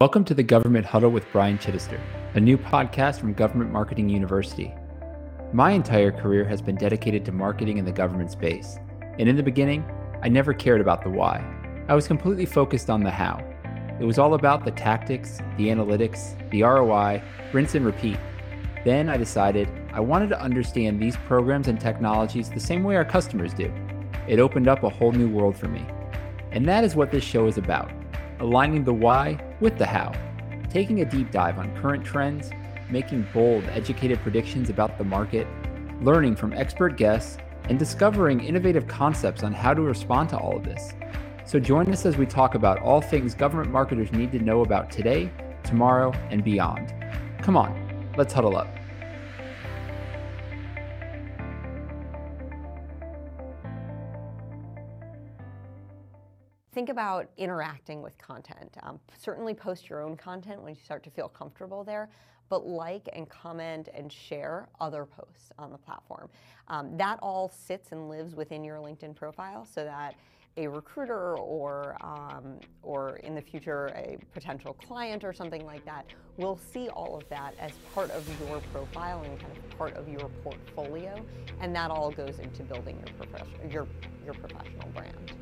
Welcome to the Government Huddle with Brian Chittister, a new podcast from Government Marketing University. My entire career has been dedicated to marketing in the government space, and in the beginning, I never cared about the why. I was completely focused on the how. It was all about the tactics, the analytics, the ROI, rinse and repeat. Then I decided I wanted to understand these programs and technologies the same way our customers do. It opened up a whole new world for me. And that is what this show is about aligning the why with the how, taking a deep dive on current trends, making bold, educated predictions about the market, learning from expert guests, and discovering innovative concepts on how to respond to all of this. So join us as we talk about all things government marketers need to know about today, tomorrow, and beyond. Come on, let's huddle up. Think about interacting with content. Um, certainly post your own content when you start to feel comfortable there, but like and comment and share other posts on the platform. Um, that all sits and lives within your LinkedIn profile so that a recruiter or um, or in the future a potential client or something like that will see all of that as part of your profile and kind of part of your portfolio, and that all goes into building your professional your your professional brand.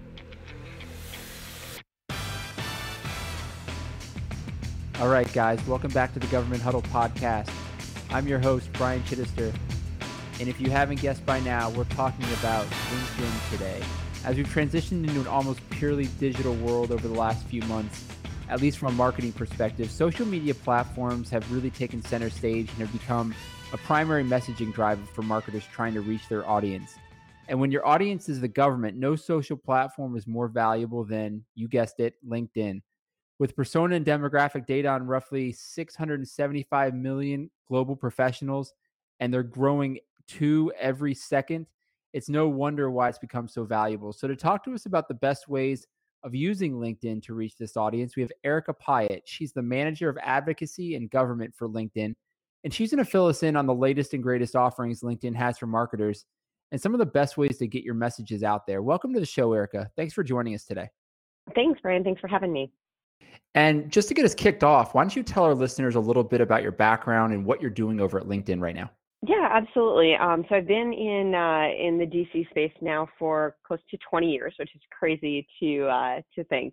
All right, guys, welcome back to the Government Huddle podcast. I'm your host, Brian Chittister. And if you haven't guessed by now, we're talking about LinkedIn today. As we've transitioned into an almost purely digital world over the last few months, at least from a marketing perspective, social media platforms have really taken center stage and have become a primary messaging driver for marketers trying to reach their audience. And when your audience is the government, no social platform is more valuable than, you guessed it, LinkedIn with persona and demographic data on roughly 675 million global professionals, and they're growing two every second, it's no wonder why it's become so valuable. So, to talk to us about the best ways of using LinkedIn to reach this audience, we have Erica Pyatt. She's the manager of advocacy and government for LinkedIn, and she's going to fill us in on the latest and greatest offerings LinkedIn has for marketers and some of the best ways to get your messages out there. Welcome to the show, Erica. Thanks for joining us today. Thanks, Brian. Thanks for having me. And just to get us kicked off, why don't you tell our listeners a little bit about your background and what you're doing over at LinkedIn right now? Yeah, absolutely. Um, so I've been in uh, in the DC space now for close to 20 years, which is crazy to uh, to think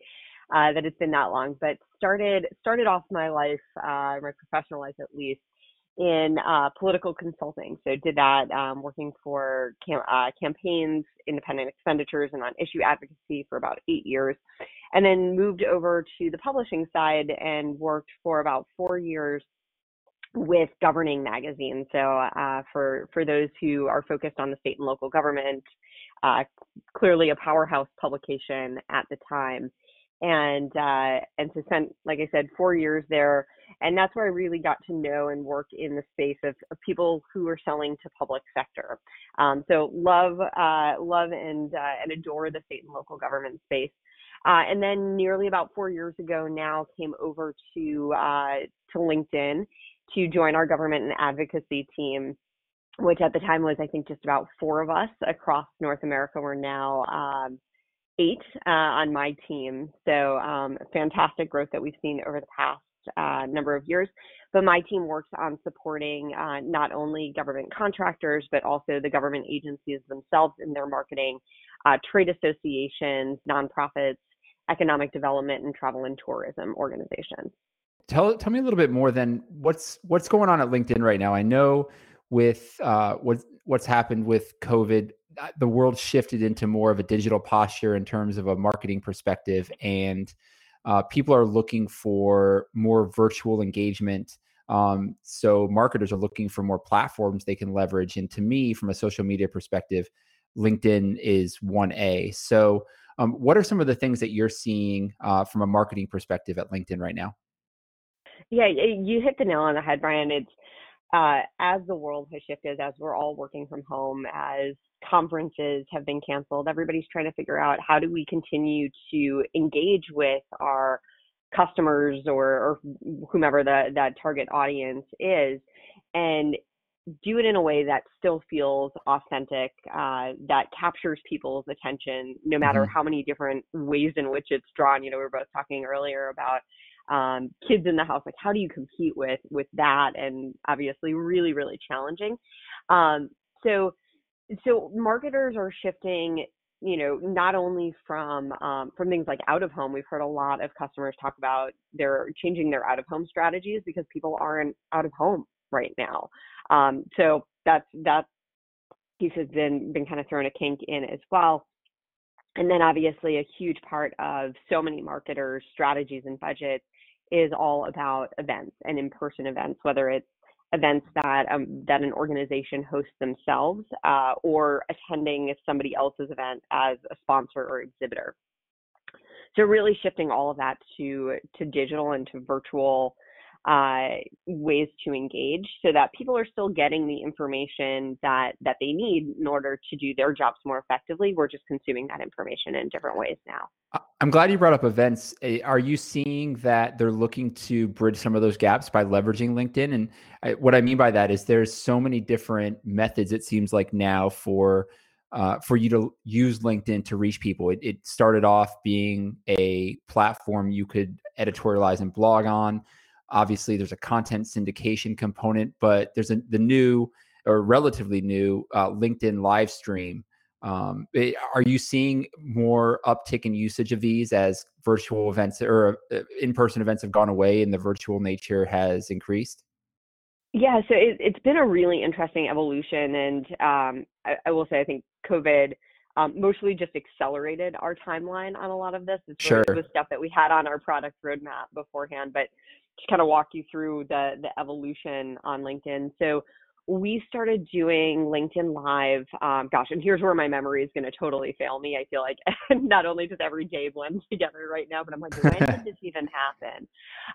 uh, that it's been that long. But started started off my life, uh, my professional life at least, in uh, political consulting. So did that um, working for cam- uh, campaigns, independent expenditures, and on issue advocacy for about eight years, and then moved over to the publishing side and worked for about four years with Governing Magazine. So uh, for for those who are focused on the state and local government, uh, clearly a powerhouse publication at the time and uh, and to spend, like I said, four years there, and that's where I really got to know and work in the space of, of people who are selling to public sector. Um, so love uh, love and uh, and adore the state and local government space. Uh, and then nearly about four years ago now came over to uh, to LinkedIn to join our government and advocacy team which at the time was I think just about four of us across North America. We're now um, eight uh, on my team. So um, fantastic growth that we've seen over the past uh, number of years. But my team works on supporting uh, not only government contractors, but also the government agencies themselves in their marketing, uh, trade associations, nonprofits, economic development, and travel and tourism organizations. Tell, tell me a little bit more then what's what's going on at LinkedIn right now. I know with uh, what what's happened with COVID, the world shifted into more of a digital posture in terms of a marketing perspective, and uh, people are looking for more virtual engagement. Um, so marketers are looking for more platforms they can leverage. And to me, from a social media perspective, LinkedIn is one A. So, um, what are some of the things that you're seeing uh, from a marketing perspective at LinkedIn right now? Yeah, you hit the nail on the head, Brian. It's uh, as the world has shifted, as we're all working from home, as conferences have been canceled, everybody's trying to figure out how do we continue to engage with our customers or, or whomever the, that target audience is and do it in a way that still feels authentic, uh, that captures people's attention, no matter mm-hmm. how many different ways in which it's drawn. You know, we were both talking earlier about um, kids in the house. Like, how do you compete with with that? And obviously, really, really challenging. Um, so, so marketers are shifting. You know, not only from um, from things like out of home. We've heard a lot of customers talk about they're changing their out of home strategies because people aren't out of home right now. Um, so that's that piece has been been kind of thrown a kink in as well. And then obviously a huge part of so many marketers' strategies and budgets is all about events and in-person events, whether it's events that um, that an organization hosts themselves uh, or attending somebody else's event as a sponsor or exhibitor. So really shifting all of that to to digital and to virtual uh, ways to engage so that people are still getting the information that that they need in order to do their jobs more effectively we're just consuming that information in different ways now i'm glad you brought up events eh, are you seeing that they're looking to bridge some of those gaps by leveraging linkedin and I, what i mean by that is there's so many different methods it seems like now for uh, for you to use LinkedIn to reach people. It, it, started off being a platform you could editorialize and blog on. Obviously, there's a content syndication component, but there's a, the new or relatively new uh, LinkedIn live stream. Um, eh, are you seeing more uptick in usage of these as virtual events or uh, in-person events have gone away and the virtual nature has increased? Yeah, so it, has been a really interesting evolution, and um, I, I, will say I think COVID um, mostly just accelerated our timeline on a lot of this. It's sure. the stuff that we had on our product roadmap beforehand, but to kind of walk you through the the evolution on LinkedIn. So we started doing LinkedIn Live. Um, gosh, and here's where my memory is going to totally fail me. I feel like not only does every day blend together right now, but I'm like, when did this even happen?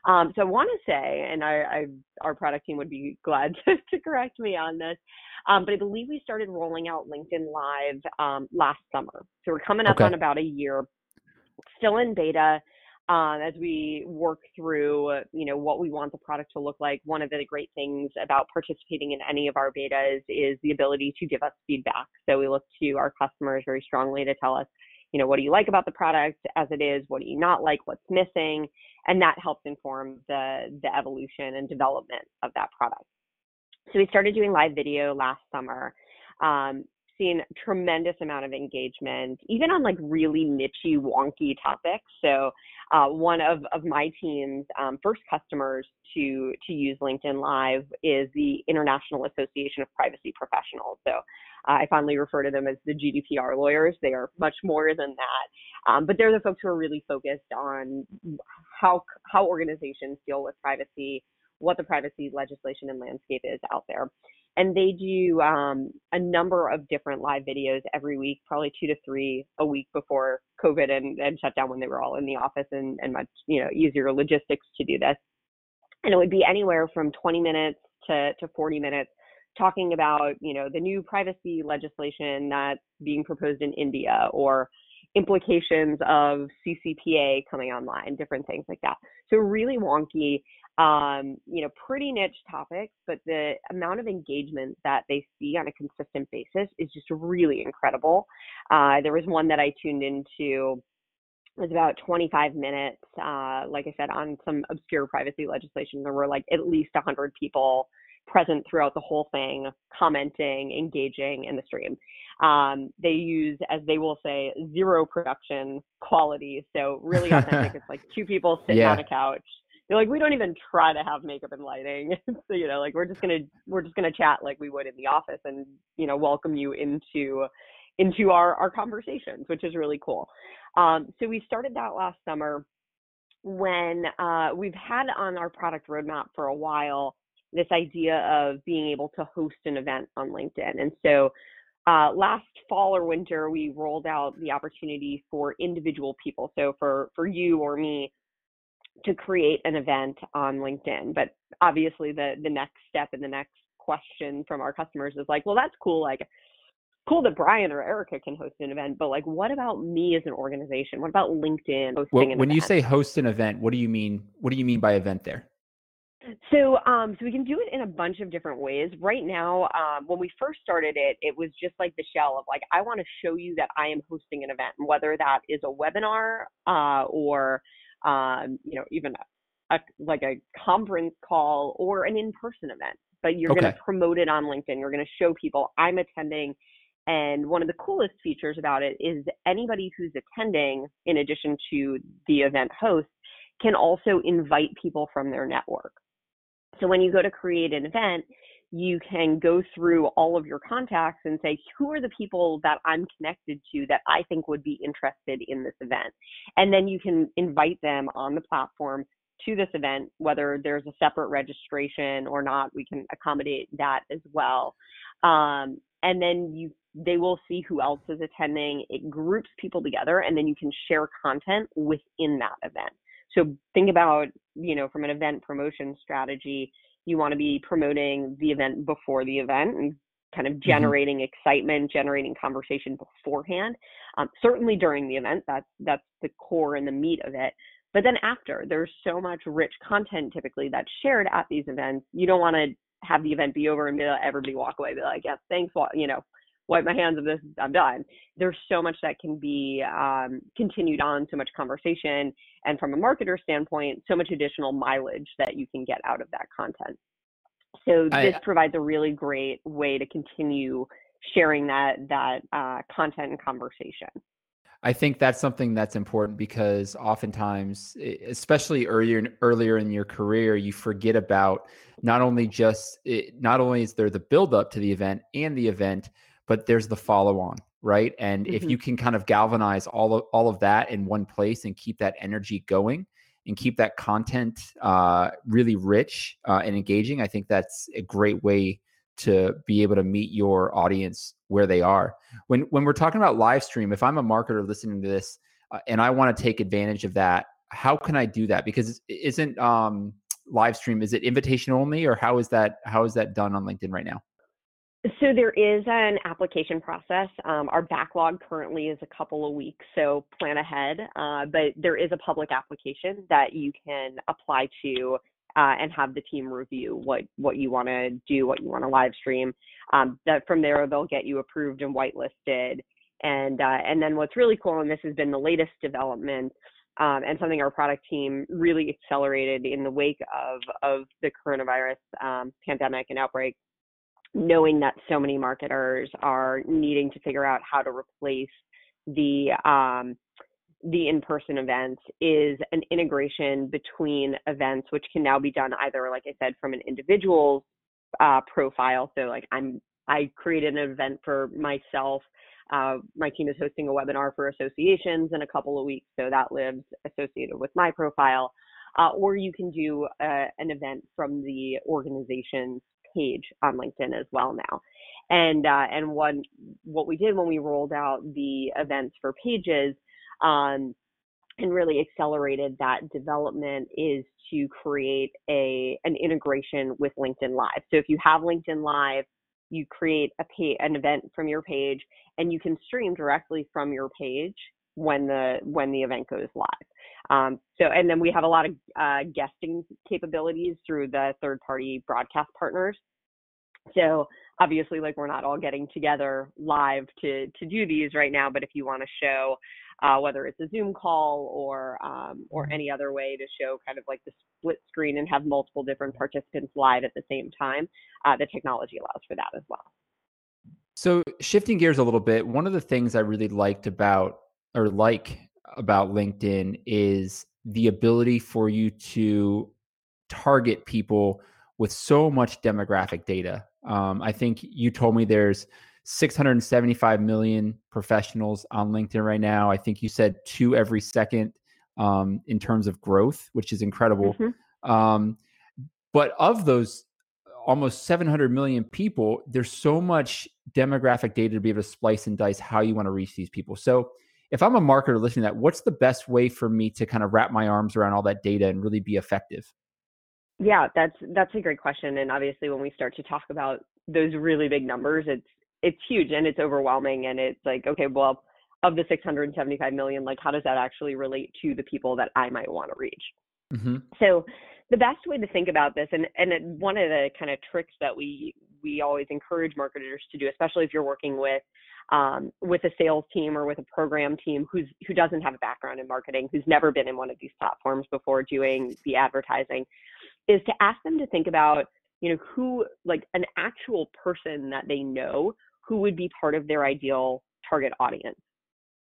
Um, so I want to say, and I, I, our product team would be glad to, to correct me on this, um, but I believe we started rolling out LinkedIn Live um, last summer. So we're coming up okay. on about a year, still in beta um, as we work through, you know, what we want the product to look like. One of the great things about participating in any of our betas is the ability to give us feedback. So we look to our customers very strongly to tell us, you know, what do you like about the product as it is? What do you not like? What's missing? And that helps inform the the evolution and development of that product. So we started doing live video last summer. Um, seen tremendous amount of engagement, even on like really nichey, wonky topics. So uh, one of, of my team's um, first customers to to use LinkedIn Live is the International Association of Privacy Professionals. So uh, I fondly refer to them as the GDPR lawyers. They are much more than that, um, but they're the folks who are really focused on how how organizations deal with privacy, what the privacy legislation and landscape is out there and they do um, a number of different live videos every week, probably two to three a week before COVID and, and shut down when they were all in the office and, and much you know easier logistics to do this. And it would be anywhere from 20 minutes to, to 40 minutes talking about you know the new privacy legislation that's being proposed in India or implications of CCPA coming online, different things like that. So really wonky um, you know, pretty niche topics, but the amount of engagement that they see on a consistent basis is just really incredible. Uh, there was one that I tuned into it was about 25 minutes. Uh, like I said, on some obscure privacy legislation, there were like at least 100 people present throughout the whole thing, commenting, engaging in the stream. Um, they use, as they will say, zero production quality. So really authentic. it's like two people sitting yeah. on a couch they're like we don't even try to have makeup and lighting. So you know like we're just gonna we're just gonna chat like we would in the office and you know welcome you into into our our conversations which is really cool. Um, so we started that last summer when uh, we've had on our product roadmap for a while this idea of being able to host an event on linkedin. And so uh, last fall or winter we rolled out the opportunity for individual people. So for for you or me to create an event on LinkedIn. But obviously, the the next step and the next question from our customers is like, well, that's cool. Like, cool that Brian or Erica can host an event, but like, what about me as an organization? What about LinkedIn hosting well, when event? you say host an event, what do you mean? What do you mean by event there? So, um, so we can do it in a bunch of different ways. Right now, um, when we first started it, it was just like the shell of like, I want to show you that I am hosting an event, whether that is a webinar uh, or um, you know, even a like a conference call or an in-person event, but you're Okay. going to promote it on LinkedIn. You're going to show people I'm attending. And one of the coolest features about it is anybody who's attending, in addition to the event host, can also invite people from their network. So when you go to create an event, you can go through all of your contacts and say, who are the people that I'm connected to that I think would be interested in this event? And then you can invite them on the platform to this event, whether there's a separate registration or not, we can accommodate that as well. Um, and then you they will see who else is attending. It groups people together and then you can share content within that event. So think about, you know, from an event promotion strategy, you want to be promoting the event before the event and kind of generating excitement, generating conversation beforehand. Um, certainly during the event, that's that's the core and the meat of it. But then after, there's so much rich content typically that's shared at these events. You don't want to have the event be over and be like, everybody walk away, be like, yes, thanks, you know, wipe my hands of this, I'm done. There's so much that can be um, continued on, so much conversation, and from a marketer standpoint, so much additional mileage that you can get out of that content. So I- this provides a really great way to continue sharing that that uh, content and conversation. I think that's something that's important because oftentimes, especially earlier earlier in your career, you forget about not only just it, not only is there the build up to the event and the event, but there's the follow on, right? And if Mhm. you can kind of galvanize all of all of that in one place and keep that energy going and keep that content uh, really rich uh, and engaging, I think that's a great way to be able to meet your audience where they are when when we're talking about live stream if i'm a marketer listening to this uh, and i want to take advantage of that how can i do that because isn't um live stream is it invitation only or how is that how is that done on linkedin right now So there is an application process. Um, our backlog currently is a couple of weeks, so plan ahead. Uh, but there is a public application that you can apply to uh, and have the team review what what you want to do, what you want to live stream. Um, that from there they'll get you approved and whitelisted. And uh, and then what's really cool, and this has been the latest development, um, and something our product team really accelerated in the wake of of the coronavirus um, pandemic and outbreak knowing that so many marketers are needing to figure out how to replace the um, the in-person events is an integration between events which can now be done either like i said from an individual's uh, profile. So like i'm i created an event for myself uh, my team is hosting a webinar for associations in a couple of weeks so that lives associated with my profile. Uh, or you can do uh, an event from the organization's page on LinkedIn as well now. And uh, and one what we did when we rolled out the events for pages um, and really accelerated that development is to create a an integration with LinkedIn Live. So if you have LinkedIn Live, you create a pay, an event from your page, and you can stream directly from your page when the when the event goes live. Um, so, and then we have a lot of uh, guesting capabilities through the third party broadcast partners. So obviously, like we're not all getting together live to to do these right now, but if you want to show uh, whether it's a Zoom call or um, or any other way to show kind of like the split screen and have multiple different participants live at the same time, uh, the technology allows for that as well. So shifting gears a little bit, one of the things I really liked about or like about LinkedIn is the ability for you to target people with so much demographic data. Um, I think you told me there's 675 million professionals on LinkedIn right now. I think you said two every second um, in terms of growth, which is incredible. Mhm. Um, but of those almost 700 million people, there's so much demographic data to be able to splice and dice how you want to reach these people. So if I'm a marketer listening to that, what's the best way for me to kind of wrap my arms around all that data and really be effective? Yeah, that's that's a great question. And obviously, when we start to talk about those really big numbers, it's it's huge and it's overwhelming. And it's like, okay, well, of the 675 million, like, how does that actually relate to the people that I might want to reach? Mm-hmm. So the best way to think about this, and and one of the kind of tricks that we we always encourage marketers to do, especially if you're working with um, with a sales team or with a program team who's who doesn't have a background in marketing, who's never been in one of these platforms before doing the advertising, is to ask them to think about you know who like an actual person that they know who would be part of their ideal target audience.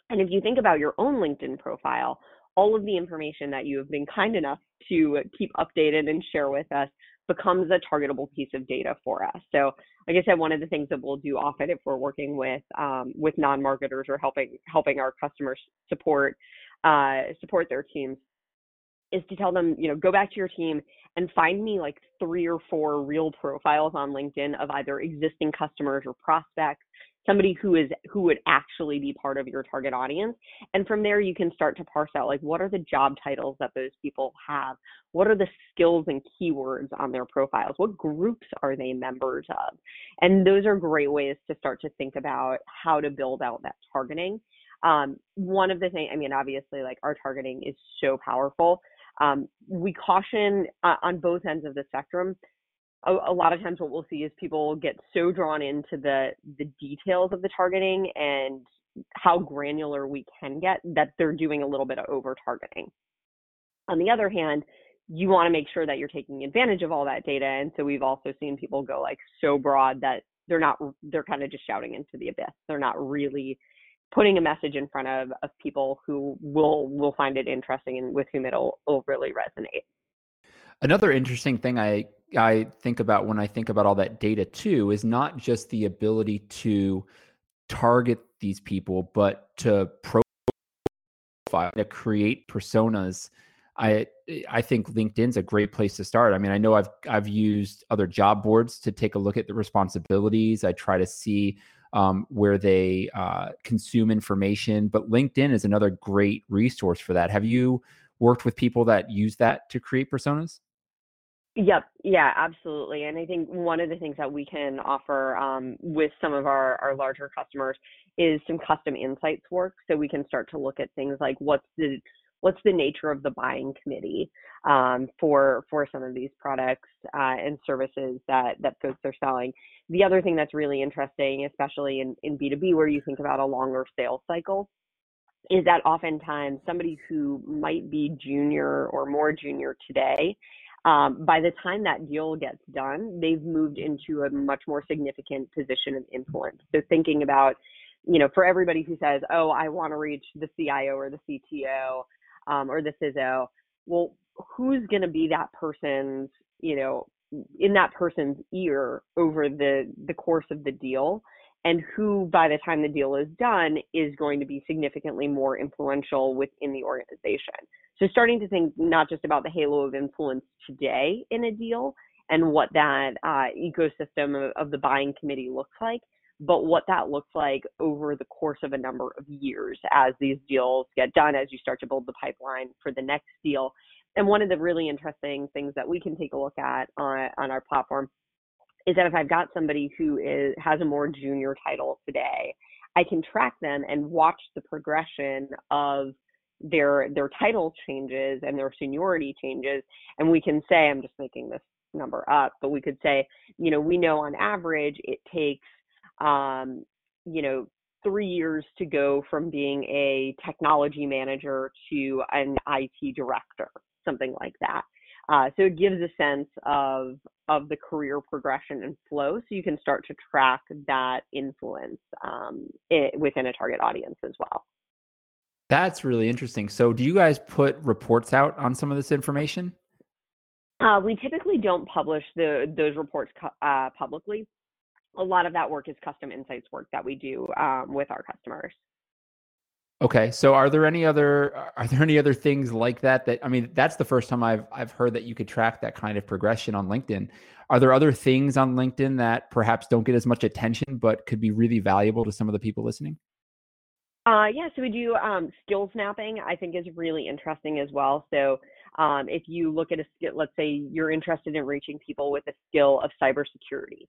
And if you think about your own LinkedIn profile, all of the information that you have been kind enough to keep updated and share with us becomes a targetable piece of data for us. So, like I said, one of the things that we'll do often if we're working with um, with non-marketers or helping helping our customers support uh, support their teams is to tell them, you know, go back to your team and find me like three or four real profiles on LinkedIn of either existing customers or prospects somebody who is who would actually be part of your target audience and from there you can start to parse out like what are the job titles that those people have? What are the skills and keywords on their profiles? What groups are they members of? And those are great ways to start to think about how to build out that targeting. Um, one of the things i mean obviously like our targeting is so powerful. Um, we caution uh, on both ends of the spectrum a, a, lot of times what we'll see is people get so drawn into the the details of the targeting and how granular we can get that they're doing a little bit of over targeting. On the other hand, you want to make sure that you're taking advantage of all that data and so we've also seen people go like so broad that they're not they're kind of just shouting into the abyss. They're not really putting a message in front of, of people who will will find it interesting and with whom it'll, it'll really resonate. Another interesting thing I I think about when I think about all that data too is not just the ability to target these people, but to profile, to create personas. I I think LinkedIn's a great place to start. I mean, I know I've I've used other job boards to take a look at the responsibilities. I try to see um, where they uh, consume information, but LinkedIn is another great resource for that. Have you worked with people that use that to create personas? Yep. Yeah, absolutely. And I think one of the things that we can offer um, with some of our, our larger customers is some custom insights work. So we can start to look at things like what's the what's the nature of the buying committee um, for for some of these products uh, and services that that folks are selling. The other thing that's really interesting, especially in, in B2B where you think about a longer sales cycle, is that oftentimes somebody who might be junior or more junior today um, by the time that deal gets done, they've moved into a much more significant position of influence. So thinking about, you know, for everybody who says, "Oh, I want to reach the CIO or the CTO um, or the CISO," well, who's going to be that person's, you know, in that person's ear over the the course of the deal? and who by the time the deal is done is going to be significantly more influential within the organization. So starting to think not just about the halo of influence today in a deal and what that uh, ecosystem of, of the buying committee looks like, but what that looks like over the course of a number of years as these deals get done, as you start to build the pipeline for the next deal. And one of the really interesting things that we can take a look at on, on our platform is that if I've got somebody who is has a more junior title today, I can track them and watch the progression of their their title changes and their seniority changes and we can say i'm just making this number up but we could say you know we know on average it takes um you know 3 years to go from being a technology manager to an IT director something like that uh, so it gives a sense of of the career progression and flow, so you can start to track that influence um, it, within a target audience as well. That's really interesting. So, do you guys put reports out on some of this information? Uh, we typically don't publish the those reports uh, publicly. A lot of that work is custom insights work that we do um, with our customers. Okay, so are there any other are there any other things like that that I mean that's the first time I've I've heard that you could track that kind of progression on LinkedIn. Are there other things on LinkedIn that perhaps don't get as much attention but could be really valuable to some of the people listening? Uh, yeah, so we do um, skills mapping. I think is really interesting as well. So um, if you look at a skill, let's say you're interested in reaching people with a skill of cybersecurity,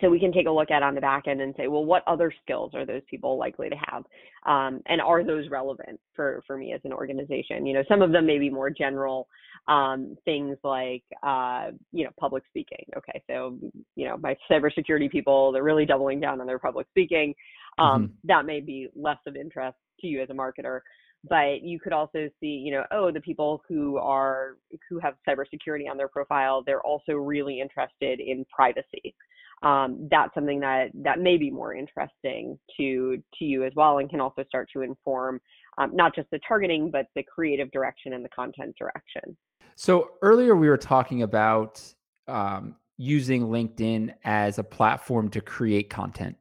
so we can take a look at on the back end and say, well, what other skills are those people likely to have, um, and are those relevant for for me as an organization? You know, some of them may be more general um, things like uh, you know public speaking. Okay, so you know my cybersecurity people, they're really doubling down on their public speaking. Um, mm-hmm. That may be less of interest to you as a marketer but you could also see, you know, oh, the people who are who have cybersecurity on their profile, they're also really interested in privacy um, that's something that that may be more interesting to to you as well and can also start to inform um, not just the targeting but the creative direction and the content direction. So earlier we were talking about um, using linkedin as a platform to create content.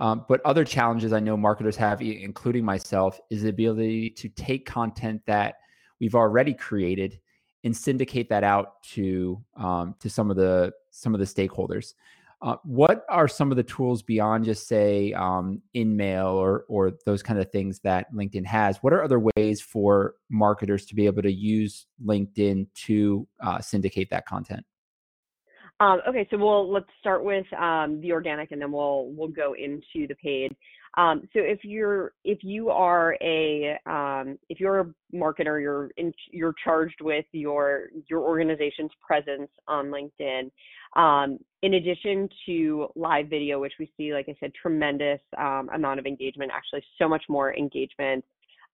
Um, but other challenges i know marketers have including myself is the ability to take content that we've already created and syndicate that out to um, to some of the some of the stakeholders uh, what are some of the tools beyond just say um, InMail or or those kind of things that LinkedIn has? What are other ways for marketers to be able to use LinkedIn to uh, syndicate that content? Um, okay, so we'll let's start with um, the organic, and then we'll we'll go into the paid. Um, so if you're if you are a um, if you're a marketer, you're in, you're charged with your your organization's presence on LinkedIn. Um, in addition to live video, which we see, like I said, tremendous um, amount of engagement. Actually, so much more engagement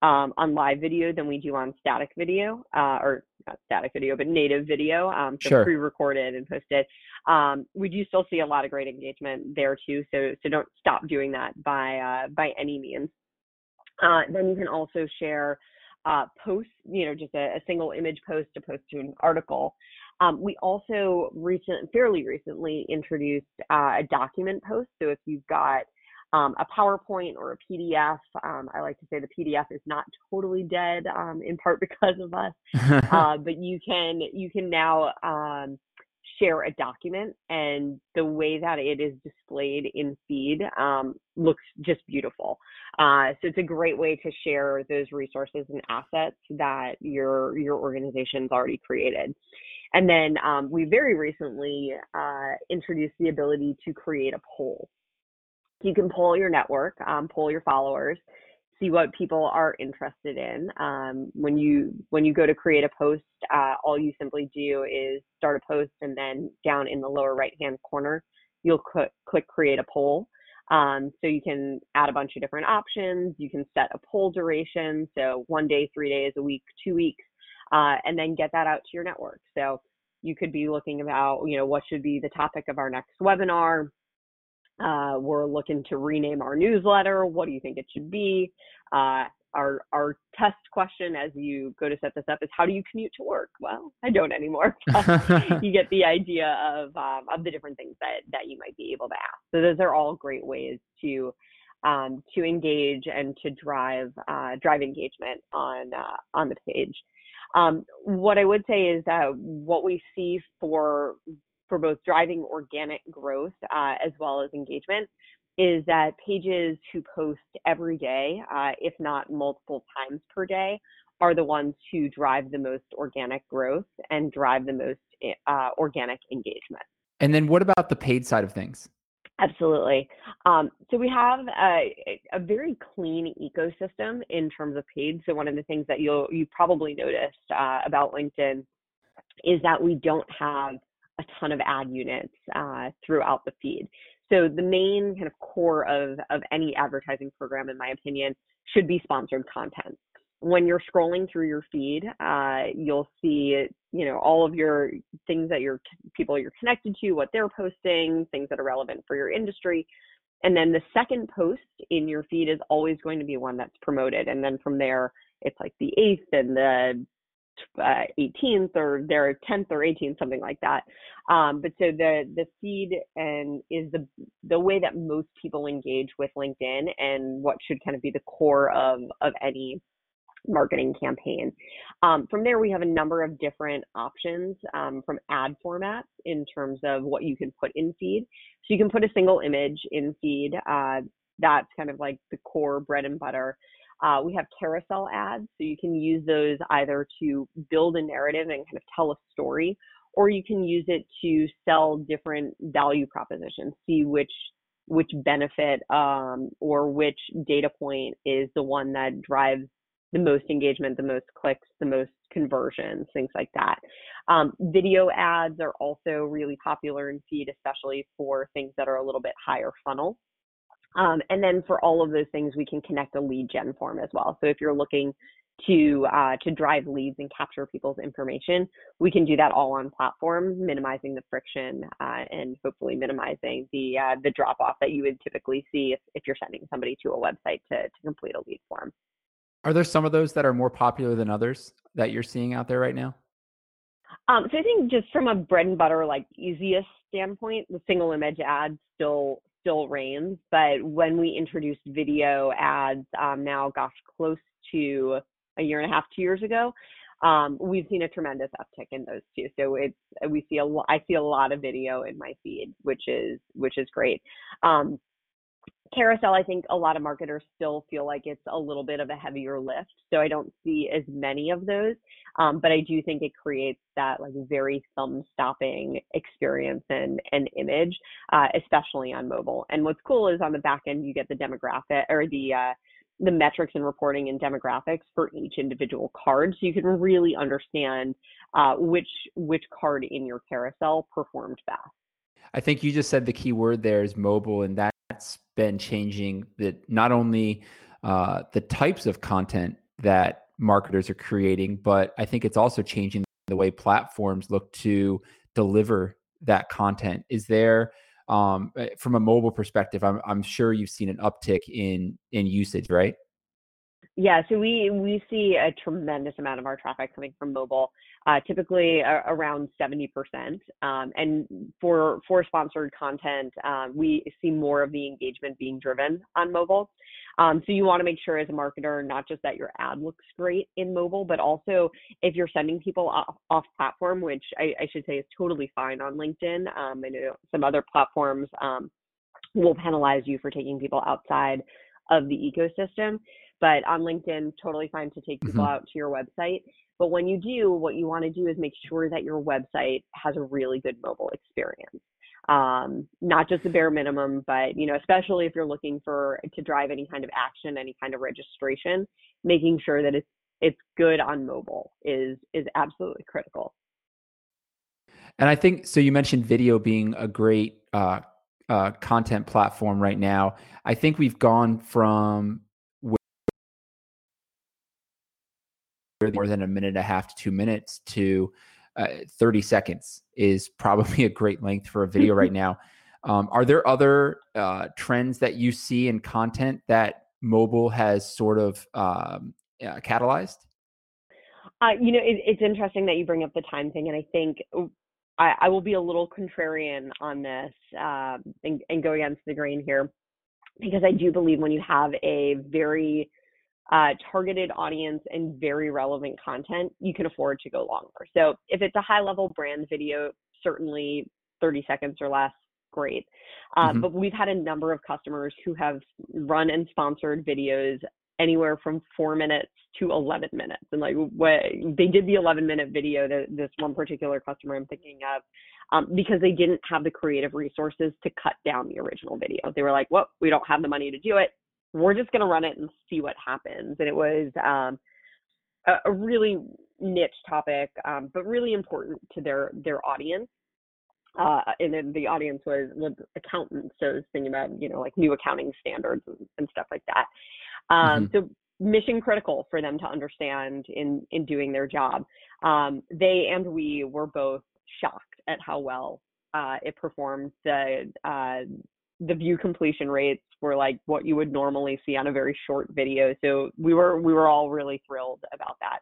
um, on live video than we do on static video, uh, or not static video, but native video, um, so sure. pre-recorded and posted. Um, we do still see a lot of great engagement there too. So so don't stop doing that by uh, by any means. Uh, then you can also share uh, posts, you know, just a, a, single image post to post to an article. Um, we also recent, fairly recently introduced uh, a document post. So if you've got um, a PowerPoint or a PDF. Um, I like to say the PDF is not totally dead, um, in part because of us. uh, but you can you can now um, share a document, and the way that it is displayed in feed um, looks just beautiful. Uh, so it's a great way to share those resources and assets that your your organization's already created. And then um, we very recently uh, introduced the ability to create a poll you can pull your network, um, pull your followers, see what people are interested in. Um, when you when you go to create a post, uh, all you simply do is start a post, and then down in the lower right hand corner, you'll cl- click create a poll. Um, so you can add a bunch of different options. You can set a poll duration, so one day, three days, a week, two weeks, uh, and then get that out to your network. So you could be looking about, you know, what should be the topic of our next webinar uh, we're looking to rename our newsletter. What do you think it should be? Uh, our our test question as you go to set this up is how do you commute to work? Well, I don't anymore. you get the idea of um, of the different things that that you might be able to ask. So those are all great ways to um, to engage and to drive uh, drive engagement on uh, on the page. Um, what I would say is that what we see for for both driving organic growth uh, as well as engagement is that pages who post every day, uh, if not multiple times per day, are the ones who drive the most organic growth and drive the most uh, organic engagement. And then what about the paid side of things? Absolutely. Um, so we have a, a, very clean ecosystem in terms of paid. So one of the things that you'll you probably noticed uh, about LinkedIn is that we don't have a ton of ad units uh, throughout the feed. So the main kind of core of, of any advertising program, in my opinion, should be sponsored content. When you're scrolling through your feed, uh, you'll see, you know, all of your things that your people you're connected to, what they're posting, things that are relevant for your industry. And then the second post in your feed is always going to be one that's promoted. And then from there, it's like the eighth and the uh, 18th or their 10th or 18th, something like that. Um, but so the the feed and is the the way that most people engage with LinkedIn and what should kind of be the core of of any marketing campaign. Um, from there, we have a number of different options um, from ad formats in terms of what you can put in feed. So you can put a single image in feed. Uh, that's kind of like the core bread and butter. Uh, we have carousel ads, so you can use those either to build a narrative and kind of tell a story, or you can use it to sell different value propositions, see which which benefit um, or which data point is the one that drives the most engagement, the most clicks, the most conversions, things like that. Um, video ads are also really popular in feed, especially for things that are a little bit higher funnel. Um, and then for all of those things, we can connect a lead gen form as well. So if you're looking to uh, to drive leads and capture people's information, we can do that all on platform, minimizing the friction uh, and hopefully minimizing the uh, the drop off that you would typically see if, if you're sending somebody to a website to, to complete a lead form. Are there some of those that are more popular than others that you're seeing out there right now? Um, so I think just from a bread and butter, like easiest standpoint, the single image ad still still reigns. But when we introduced video ads, um, now gosh, close to a year and a half, two years ago, um, we've seen a tremendous uptick in those too. So it's we see a I see a lot of video in my feed, which is which is great. Um, carousel, I think a lot of marketers still feel like it's a little bit of a heavier lift. So I don't see as many of those. Um, but I do think it creates that like very thumb stopping experience and, and image, uh, especially on mobile. And what's cool is on the back end, you get the demographic or the, uh, the metrics and reporting and demographics for each individual card so you can really understand uh, which which card in your carousel performed best i think you just said the key word there is mobile and that's been changing that not only uh, the types of content that marketers are creating but i think it's also changing the way platforms look to deliver that content is there um, eh, from a mobile perspective, I'm, I'm sure you've seen an uptick in in usage, right? Yeah, so we we see a tremendous amount of our traffic coming from mobile, uh, typically uh, around 70%. Um, and for for sponsored content, um, we see more of the engagement being driven on mobile. Um, so you want to make sure as a marketer, not just that your ad looks great in mobile, but also if you're sending people off, off platform, which I, I, should say is totally fine on LinkedIn. Um, I know some other platforms um, will penalize you for taking people outside of the ecosystem, but on LinkedIn, totally fine to take people mm-hmm. out to your website. But when you do, what you want to do is make sure that your website has a really good mobile experience um, not just the bare minimum, but you know, especially if you're looking for to drive any kind of action, any kind of registration, making sure that it's it's good on mobile is is absolutely critical. And I think so. You mentioned video being a great uh, uh, content platform right now. I think we've gone from more than a minute and a half to two minutes to uh, 30 seconds is probably a great length for a video right now. Um, are there other uh, trends that you see in content that mobile has sort of um, uh, catalyzed? Uh, you know, it, it's interesting that you bring up the time thing, and I think I, I will be a little contrarian on this um, and, and go against the grain here, because I do believe when you have a very uh, targeted audience and very relevant content, you can afford to go longer. So if it's a high level brand video, certainly 30 seconds or less, great. Uh, mm-hmm. But we've had a number of customers who have run and sponsored videos anywhere from four minutes to 11 minutes. And like what they did the 11 minute video, that this one particular customer I'm thinking of, um, because they didn't have the creative resources to cut down the original video. They were like, well, we don't have the money to do it we're just going to run it and see what happens. And it was um, a, a, really niche topic, um, but really important to their their audience. Uh, and then the audience was, was accountants, so was thinking about you know like new accounting standards and, and stuff like that. Um, mm-hmm. So mission critical for them to understand in in doing their job. Um, they and we were both shocked at how well uh, it performed. The uh, the view completion rates were like what you would normally see on a very short video. So we were we were all really thrilled about that.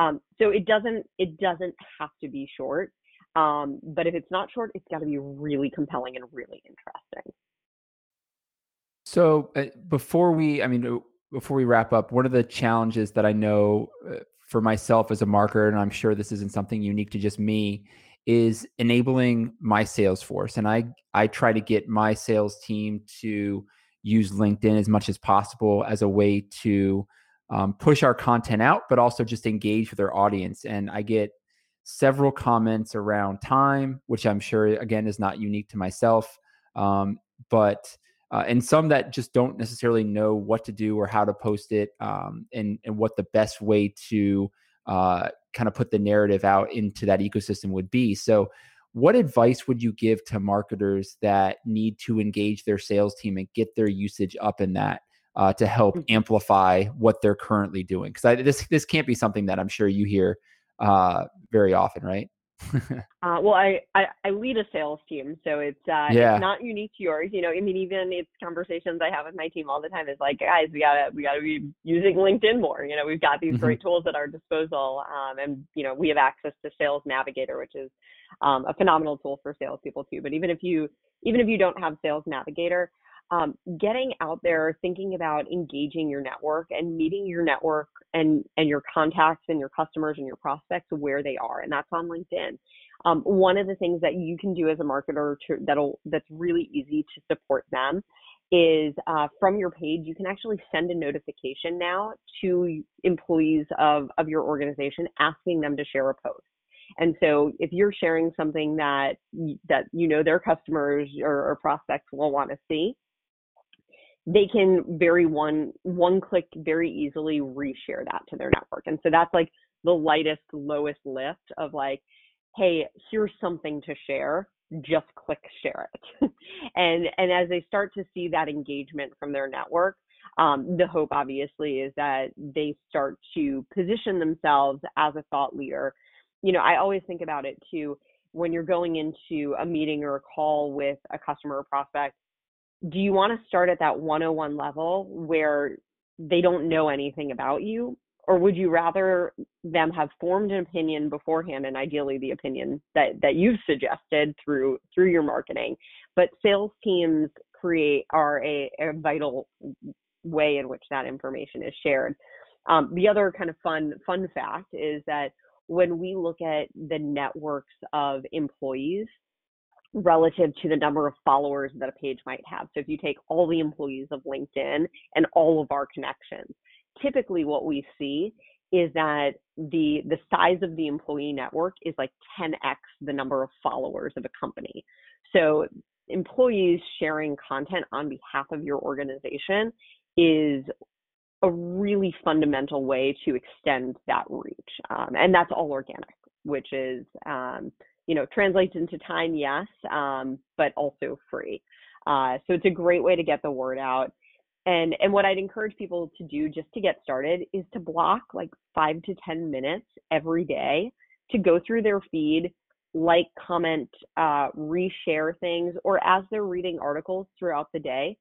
Um, so it doesn't it doesn't have to be short, um, but if it's not short, it's got to be really compelling and really interesting. So uh, before we, I mean, before we wrap up, one of the challenges that I know uh, for myself as a marketer, and I'm sure this isn't something unique to just me, is enabling my sales force. And I I try to get my sales team to use LinkedIn as much as possible as a way to um, push our content out, but also just engage with their audience. And I get several comments around time, which I'm sure again is not unique to myself, um, but uh, and some that just don't necessarily know what to do or how to post it, um, and and what the best way to uh, kind of put the narrative out into that ecosystem would be. So, what advice would you give to marketers that need to engage their sales team and get their usage up in that? Uh, to help mm. amplify what they're currently doing, because this this can't be something that I'm sure you hear uh, very often, right? uh, well, I, I, I lead a sales team, so it's uh, yeah. it's not unique to yours. You know, I mean, even it's conversations I have with my team all the time. Is like, guys, we gotta we gotta be using LinkedIn more. You know, we've got these mm-hmm. great tools at our disposal, um, and you know, we have access to Sales Navigator, which is um, a phenomenal tool for salespeople too. But even if you even if you don't have Sales Navigator, um, getting out there, thinking about engaging your network and meeting your network and and your contacts and your customers and your prospects where they are, and that's on LinkedIn. Um, one of the things that you can do as a marketer to, that'll that's really easy to support them is uh, from your page you can actually send a notification now to employees of of your organization asking them to share a post. And so if you're sharing something that that you know their customers or, or prospects will want to see, they can very one one click very easily reshare that to their network. And so that's like the lightest lowest lift of like hey here's something to share. Just click share it. And and as they start to see that engagement from their network um, the hope obviously is that they start to position themselves as a thought leader. You know i always think about it too when you're going into a meeting or a call with a customer or prospect do you want to start at that 101 level where they don't know anything about you? Or would you rather them have formed an opinion beforehand and ideally the opinion that that you've suggested through through your marketing? But sales teams create are a, a vital way in which that information is shared. Um, the other kind of fun fun fact is that when we look at the networks of employees relative to the number of followers that a page might have. So if you take all the employees of LinkedIn and all of our connections, typically what we see is that the the size of the employee network is like 10x the number of followers of a company. So employees sharing content on behalf of your organization is a really fundamental way to extend that reach. Um, and that's all organic, which is um, you know, translates into time, yes, um, but also free. Uh, so it's a great way to get the word out. And and what I'd encourage people to do just to get started is to block like five to ten minutes every day to go through their feed, like, comment, uh, reshare things, or as they're reading articles throughout the day,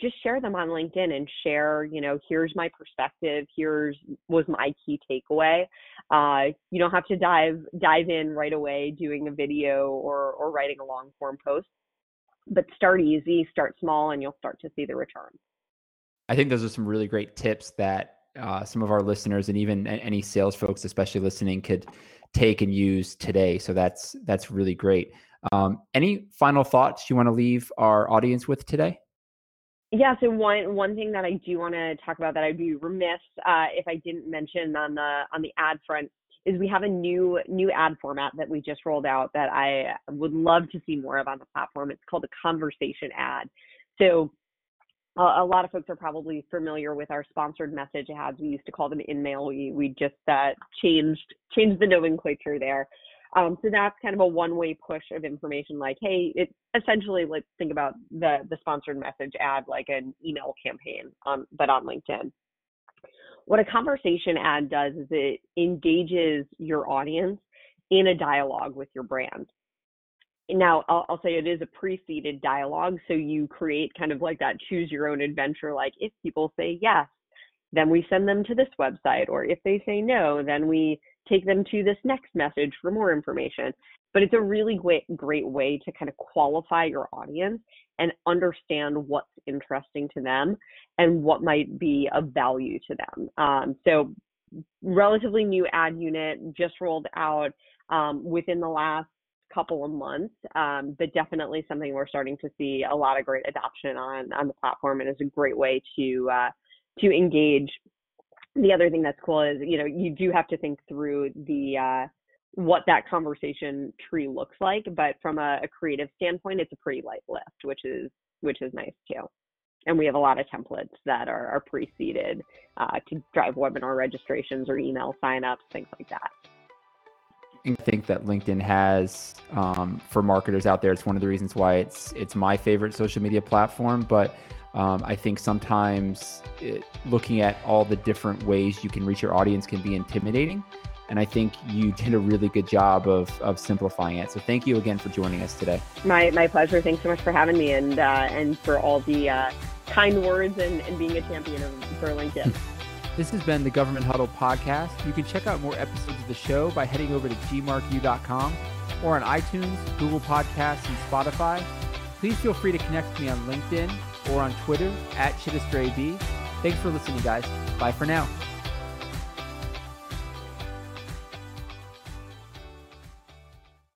just share them on LinkedIn and share, you know, here's my perspective, here's was my key takeaway. Uh, you don't have to dive dive in right away doing a video or or writing a long form post, but start easy, start small, and you'll start to see the return. I think those are some really great tips that uh, some of our listeners and even any sales folks, especially listening, could take and use today. So that's that's really great. Um, any final thoughts you want to leave our audience with today? Yeah, so one one thing that I do want to talk about that I'd be remiss uh, if I didn't mention on the on the ad front is we have a new new ad format that we just rolled out that I would love to see more of on the platform. It's called a conversation ad. So uh, a lot of folks are probably familiar with our sponsored message ads. We used to call them InMail. We we just uh, changed changed the nomenclature there. Um, so that's kind of a one-way push of information. Like, hey, it essentially like think about the the sponsored message ad like an email campaign, on, but on LinkedIn. What a conversation ad does is it engages your audience in a dialogue with your brand. Now, I'll, I'll say it is a pre-seeded dialogue, so you create kind of like that choose your own adventure. Like, if people say yes, then we send them to this website, or if they say no, then we take them to this next message for more information. But it's a really great, great way to kind of qualify your audience and understand what's interesting to them and what might be of value to them. Um, so, relatively new ad unit just rolled out um, within the last couple of months, um, but definitely something we're starting to see a lot of great adoption on on the platform, and is a great way to uh, to engage the other thing that's cool is you know you do have to think through the uh, what that conversation tree looks like. But from a, a creative standpoint, it's a pretty light lift, which is which is nice too. And we have a lot of templates that are, are pre-seeded uh, to drive webinar registrations or email signups, things like that. I think that LinkedIn has um, for marketers out there. It's one of the reasons why it's it's my favorite social media platform. But um, I think sometimes it, looking at all the different ways you can reach your audience can be intimidating. And I think you did a really good job of, of simplifying it. So thank you again for joining us today. My, my pleasure. Thanks so much for having me and, uh, and for all the uh, kind words and, and being a champion of, for LinkedIn. This has been the Government Huddle podcast. You can check out more episodes of the show by heading over to gmarku.com or on iTunes, Google Podcasts, and Spotify. Please feel free to connect with me on LinkedIn or on Twitter at ShittisterAB. Thanks for listening, guys. Bye for now.